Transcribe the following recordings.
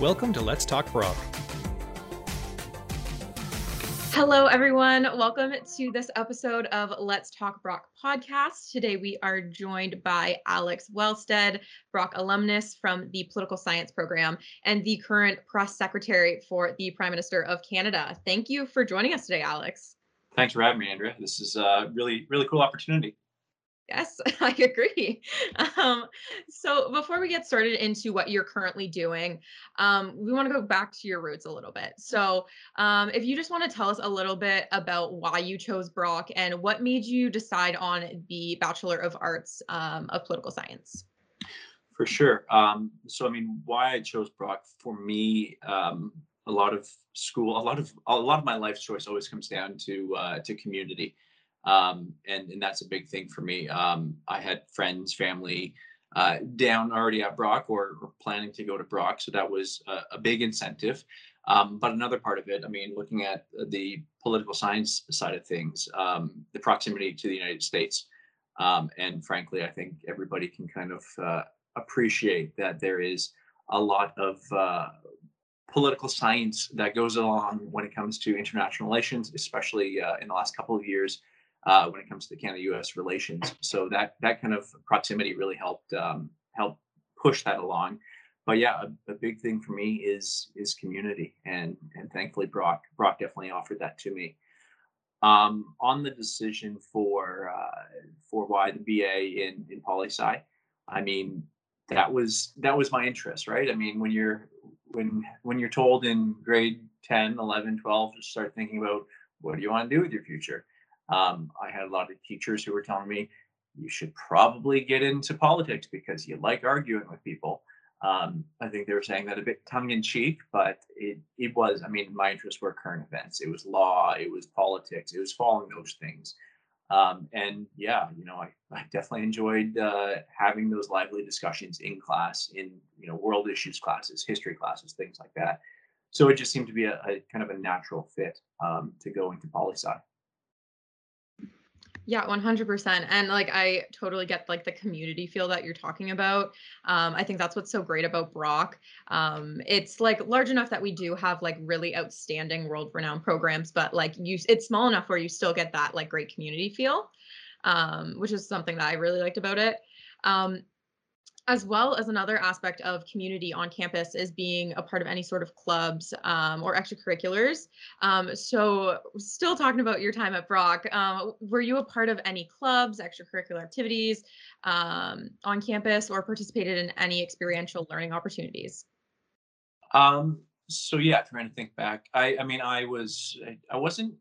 Welcome to Let's Talk Brock. Hello, everyone. Welcome to this episode of Let's Talk Brock podcast. Today, we are joined by Alex Wellstead, Brock alumnus from the Political Science Program and the current press secretary for the Prime Minister of Canada. Thank you for joining us today, Alex. Thanks for having me, Andrea. This is a really, really cool opportunity. Yes, I agree. Um, so before we get started into what you're currently doing, um, we want to go back to your roots a little bit. So um, if you just want to tell us a little bit about why you chose Brock and what made you decide on the Bachelor of Arts um, of Political Science. For sure. Um, so I mean, why I chose Brock for me, um, a lot of school, a lot of a lot of my life choice always comes down to uh, to community um, and and that's a big thing for me. Um, I had friends, family uh, down already at Brock or, or, planning to go to Brock, so that was a, a big incentive. Um, but another part of it, I mean, looking at the political science side of things, um, the proximity to the United States, um, and frankly, I think everybody can kind of uh, appreciate that there is a lot of uh, political science that goes along when it comes to international relations, especially uh, in the last couple of years uh, when it comes to Canada-U.S. relations. So that that kind of proximity really helped um, help push that along. But yeah, a, a, big thing for me is is community, and and thankfully Brock Brock definitely offered that to me. Um, on the decision for uh, for why the BA in in poli sci, I mean that was that was my interest, right? I mean when you're when when you're told in grade 10, 11, 12 to start thinking about what do you want to do with your future um, I had a lot of teachers who were telling me you should probably get into politics because you like arguing with people. Um, I think they were saying that a bit tongue in cheek, but it, it was, I mean, my interests were current events. It was law, it was politics, it was following those things. Um, and yeah, you know, I, I definitely enjoyed uh, having those lively discussions in class, in, you know, world issues classes, history classes, things like that. So it just seemed to be a, a kind of a natural fit um, to go into poli sci. Yeah, 100%. And like I totally get like the community feel that you're talking about. Um, I think that's what's so great about Brock. Um, it's like large enough that we do have like really outstanding world renowned programs, but like you it's small enough where you still get that like great community feel. Um, which is something that I really liked about it. Um, as well as another aspect of community on campus is being a part of any sort of clubs um, or extracurriculars. Um, so, still talking about your time at Brock, um, were you a part of any clubs, extracurricular activities um, on campus, or participated in any experiential learning opportunities? Um, so yeah, trying to think back. I, I mean, I was, I wasn't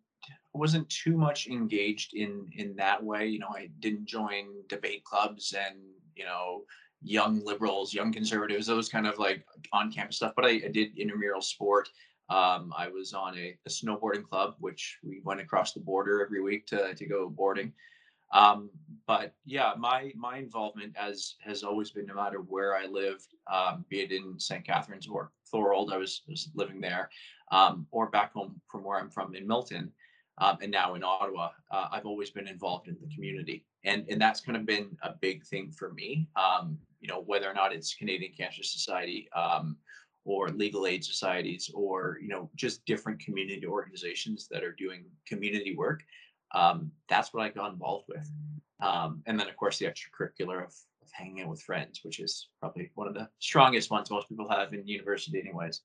wasn't too much engaged in in that way. You know, I didn't join debate clubs and you know young liberals, young conservatives, those kind of like on campus stuff. But I, I did intramural sport. Um, I was on a, a, snowboarding club, which we went across the border every week to, to go boarding. Um, but yeah, my my involvement as has always been no matter where I lived, um, be it in St. Catharines or Thorold, I was, was living there, um, or back home from where I'm from in Milton um, and now in Ottawa, uh, I've always been involved in the community, and and that's kind of been a big thing for me. You know, whether or not it's Canadian Cancer Society um, or legal aid societies, or you know, just different community organizations that are doing community work. Um, that's what I got involved with, um, and then of course the extracurricular of, of hanging out with friends, which is probably one of the strongest ones most people have in university, anyways.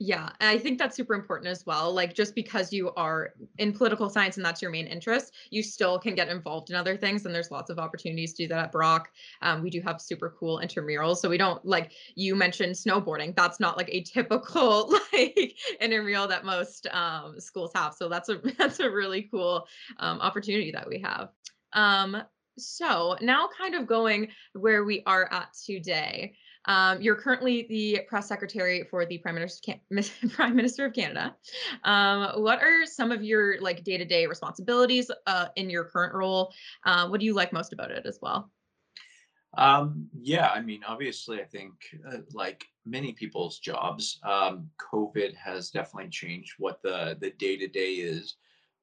Yeah, I think that's super important as well. Like just because you are in political science and that's your main interest, you still can get involved in other things. And there's lots of opportunities to do that at Brock. Um, we do have super cool intramurals. So we don't like you mentioned snowboarding. That's not like a typical like intramural that most um, schools have. So that's a that's a really cool um, opportunity that we have. Um, so now kind of going where we are at today. Um, you're currently the press secretary for the Prime Minister, Prime Minister of Canada. Um, what are some of your like day-to-day responsibilities uh, in your current role? Uh, what do you like most about it as well? Um, yeah, I mean, obviously, I think uh, like many people's jobs, um, COVID has definitely changed what the the day to day is.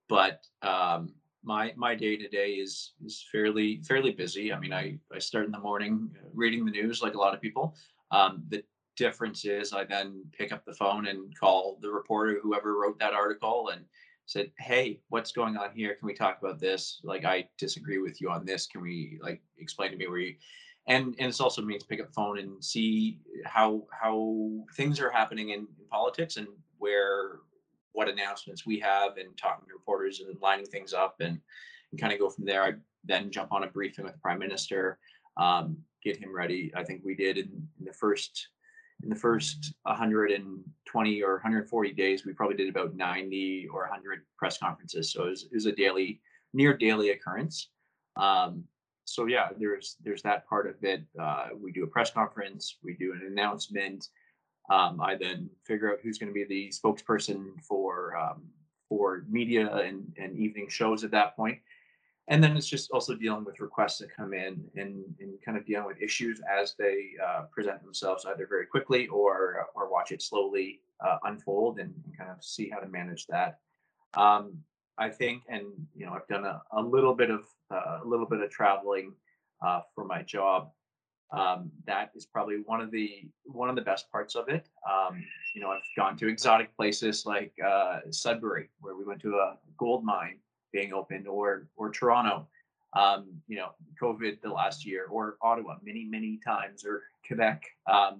But um, my my day to day is is fairly fairly busy. I mean, I I start in the morning uh, reading the news like a lot of people. Um, the difference is I then pick up the phone and call the reporter, whoever wrote that article, and said, "Hey, what's going on here? Can we talk about this? Like, I disagree with you on this. Can we like explain to me where you?" And and it's also means pick up the phone and see how how things are happening in, in politics and where what announcements we have and talking to reporters and lining things up and, and kind of go from there. I then jump on a briefing with the prime minister, um, get him ready. I think we did in, in the first in the first 120 or 140 days, we probably did about 90 or 100 press conferences. So it was, it was a daily, near daily occurrence. Um, so yeah, there's there's that part of it. Uh, we do a press conference, we do an announcement. Um, I then figure out who's going to be the spokesperson for um, for media and, and evening shows at that point. And then it's just also dealing with requests that come in and, and kind of dealing with issues as they uh, present themselves either very quickly or or watch it slowly uh, unfold and, and, kind of see how to manage that. Um, i think and you know i've done a, a little bit of uh, a little bit of traveling uh, for my job um, that is probably one of the one of the best parts of it um, you know i've gone to exotic places like uh, sudbury where we went to a gold mine being opened or or Toronto, um, you know, COVID the last year or Ottawa many, many times or Quebec. Um,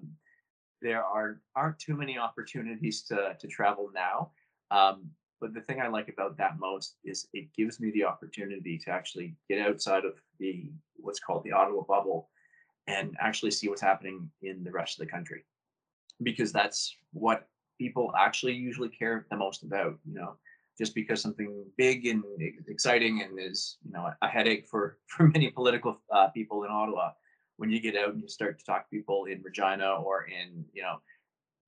there are aren't too many opportunities to to travel now. Um, but the thing I like about that most is it gives me the opportunity to actually get outside of the what's called the Ottawa bubble and actually see what's happening in the rest of the country because that's what people actually usually care the most about you know just because something big and exciting and is you know a headache for for many political uh, people in Ottawa. When you get out and you start to talk to people in Regina or in you know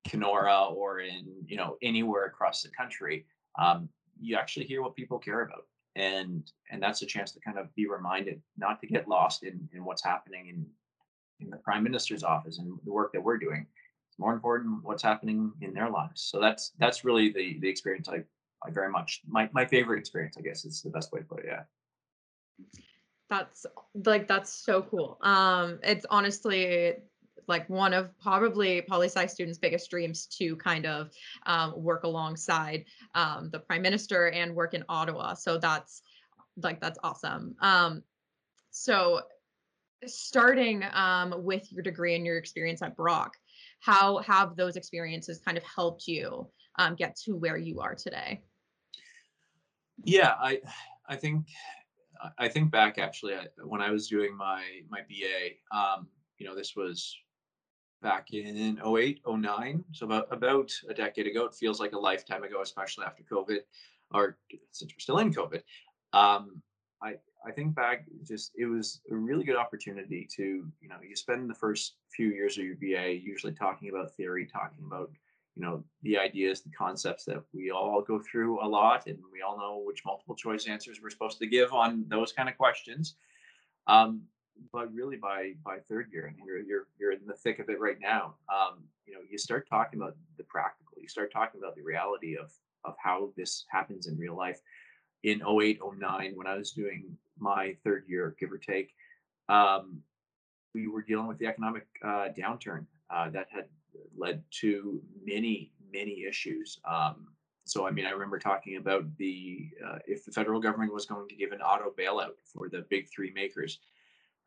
Kenora or in you know anywhere across the country, um, you actually hear what people care about, and and that's a chance to kind of be reminded not to get lost in in what's happening in in the prime minister's office and the work that we're doing. It's more important what's happening in their lives. So that's that's really the the experience I I very much my my favorite experience. I guess is the best way to put it. Yeah. That's like that's so cool. Um, it's honestly like one of probably poli sci students' biggest dreams to kind of um, work alongside um, the prime minister and work in Ottawa. So that's like that's awesome. Um, so starting um, with your degree and your experience at Brock, how have those experiences kind of helped you um, get to where you are today? Yeah, I I think I think back actually when I was doing my my BA. Um, you know, this was back in 08, 09, so about about a decade ago. It feels like a lifetime ago, especially after COVID, or since we're still in COVID. Um, I I think back just it was a really good opportunity to you know you spend the first few years of your BA usually talking about theory, talking about you know the ideas the concepts that we all go through a lot and we all know which multiple choice answers we're supposed to give on those kind of questions. Um, but really by by third year and you're you're, you're in the thick of it right now um, you know you start talking about the practical you start talking about the reality of of how this happens in real life in 08 09 when i was doing my third year give or take um, we were dealing with the economic uh, downturn uh, that had led to many, many issues. Um, so, I mean, I remember talking about the uh, if the federal government was going to give an auto bailout for the big three makers,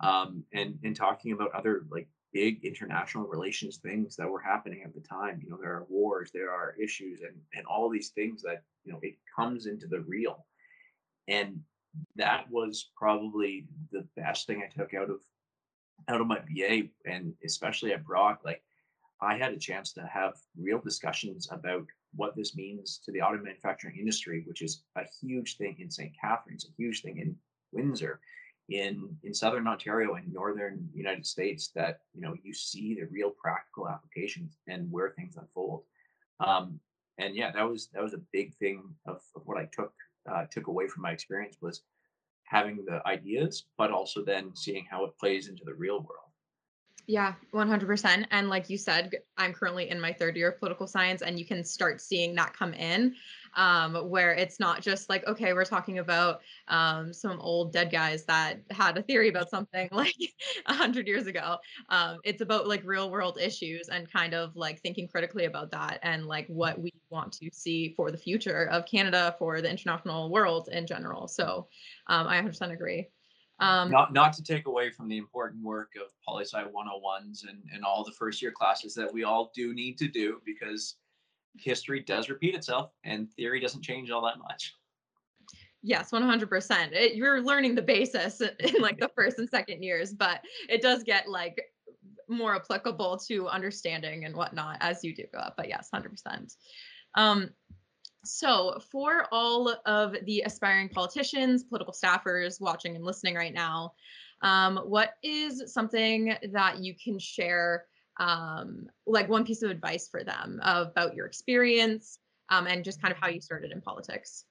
um, and and talking about other like big international relations things that were happening at the time. You know, there are wars, there are issues, and and all these things that you know it comes into the real, and that was probably the best thing I took out of out of my BA, and especially at Brock, like I had a chance to have real discussions about what this means to the auto manufacturing industry, which is a huge thing in St. Catharines, a huge thing in Windsor, in in southern Ontario and northern United States. That you know you see the real practical applications and where things unfold. Um, and yeah, that was that was a big thing of, of what I took uh, took away from my experience was having the ideas, but also then seeing how it plays into the real world. Yeah, 100%. And like you said, I'm currently in my third year of political science, and you can start seeing that come in um, where it's not just like, okay, we're talking about um, some old dead guys that had a theory about something like hundred years ago. Um, it's about like real world issues and kind of like thinking critically about that and like what we want to see for the future of Canada, for the international world in general. So um, I 100% agree. Um, not not to take away from the important work of poli sci 101s and, and all the first year classes that we all do need to do because history does repeat itself and theory doesn't change all that much. Yes, 100%. It, you're learning the basis in like the first and second years, but it does get like more applicable to understanding and whatnot as you do go up. But yes, 100%. Um, so, for all of the aspiring politicians, political staffers watching and listening right now, um, what is something that you can share, um, like one piece of advice for them about your experience um, and just kind of how you started in politics?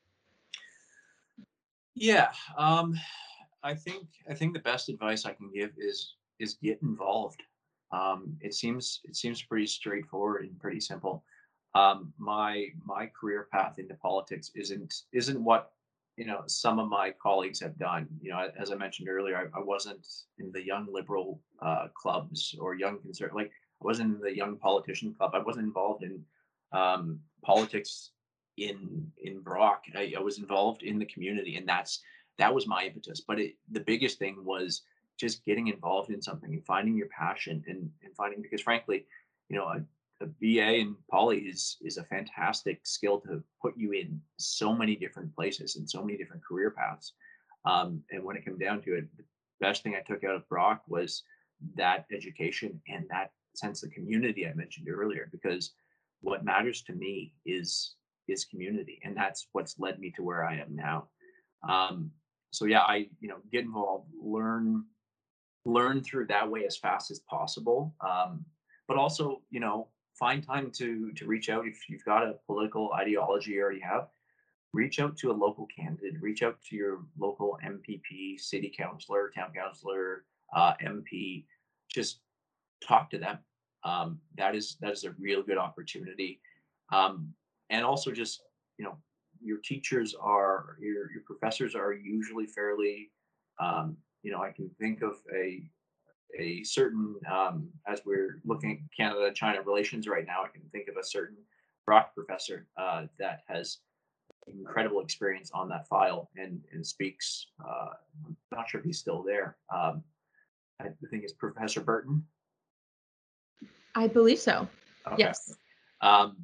Yeah, um, I think I think the best advice I can give is is get involved. Um, it seems it seems pretty straightforward and pretty simple um, my my career path into politics isn't isn't what you know some of my colleagues have done. You know, as I mentioned earlier, I, I wasn't in the young liberal uh, clubs or young conservative. Like I wasn't in the young politician club. I wasn't involved in um, politics in in Brock. I, I was involved in the community, and that's that was my impetus. But it, the biggest thing was just getting involved in something and finding your passion and, and finding because frankly, you know, a BA in poly is is a fantastic skill to put you in so many different places and so many different career paths. Um, and when it came down to it, the best thing I took out of Brock was that education and that sense of community I mentioned earlier. Because what matters to me is is community, and that's what's led me to where I am now. Um, so yeah, I you know get involved, learn learn through that way as fast as possible. Um, but also, you know, find time to to reach out if you've got a political ideology you already have. Reach out to a local candidate reach out to your local mpp city councilor town councilor uh, mp just talk to them. Um, that is that is a real good opportunity. Um, and also just you know your teachers are your your professors are usually fairly um, you know i can think of a a certain um, as we're looking at Canada China relations right now, I can think of a certain Brock professor uh, that has incredible experience on that file and and speaks. Uh, I'm not sure if he's still there. Um, I think it's Professor Burton. I believe so. Okay. Yes. Um,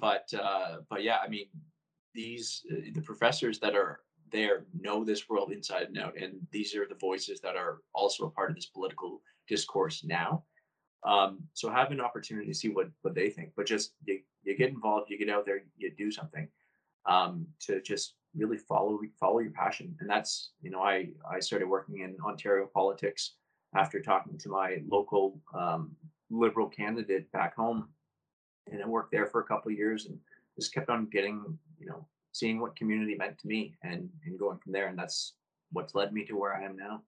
but uh, but yeah, I mean, these uh, the professors that are there know this world inside and out, and these are the voices that are also a part of this political discourse now. Um, so have an opportunity to see what what they think, but just you, you get involved, you get out there, you do something um, to just really follow follow your passion, and that's you know I I started working in Ontario politics after talking to my local um, liberal candidate back home, and I worked there for a couple of years and just kept on getting you know seeing what community meant to me and and going from there and that's what's led me to where i am now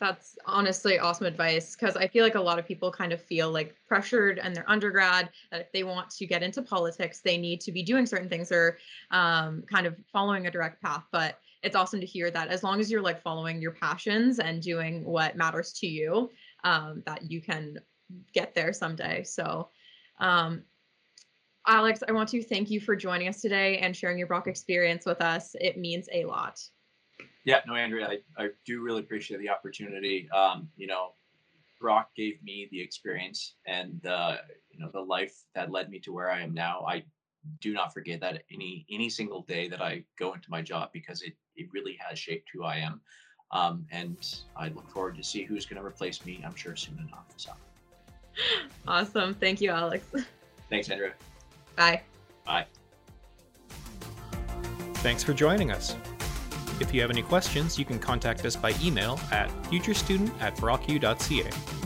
that's honestly awesome advice because I feel like a lot of people kind of feel like pressured and they're undergrad that if they want to get into politics, they need to be doing certain things or um, kind of following a direct path. But it's awesome to hear that as long as you're like following your passions and doing what matters to you, um, that you can get there someday. So um, Alex, I want to thank you for joining us today and sharing your Brock experience with us. It means a lot. Yeah, no, Andrea, I, I do really appreciate the opportunity. Um, you know, Brock gave me the experience and uh, you know the life that led me to where I am now. I do not forget that any any single day that I go into my job because it it really has shaped who I am. Um, and I look forward to see who's going to replace me. I'm sure soon enough. So. Awesome. Thank you, Alex. Thanks, Andrea. Bye. Bye. Thanks for joining us. If you have any questions, you can contact us by email at futurestudent at brocku.ca.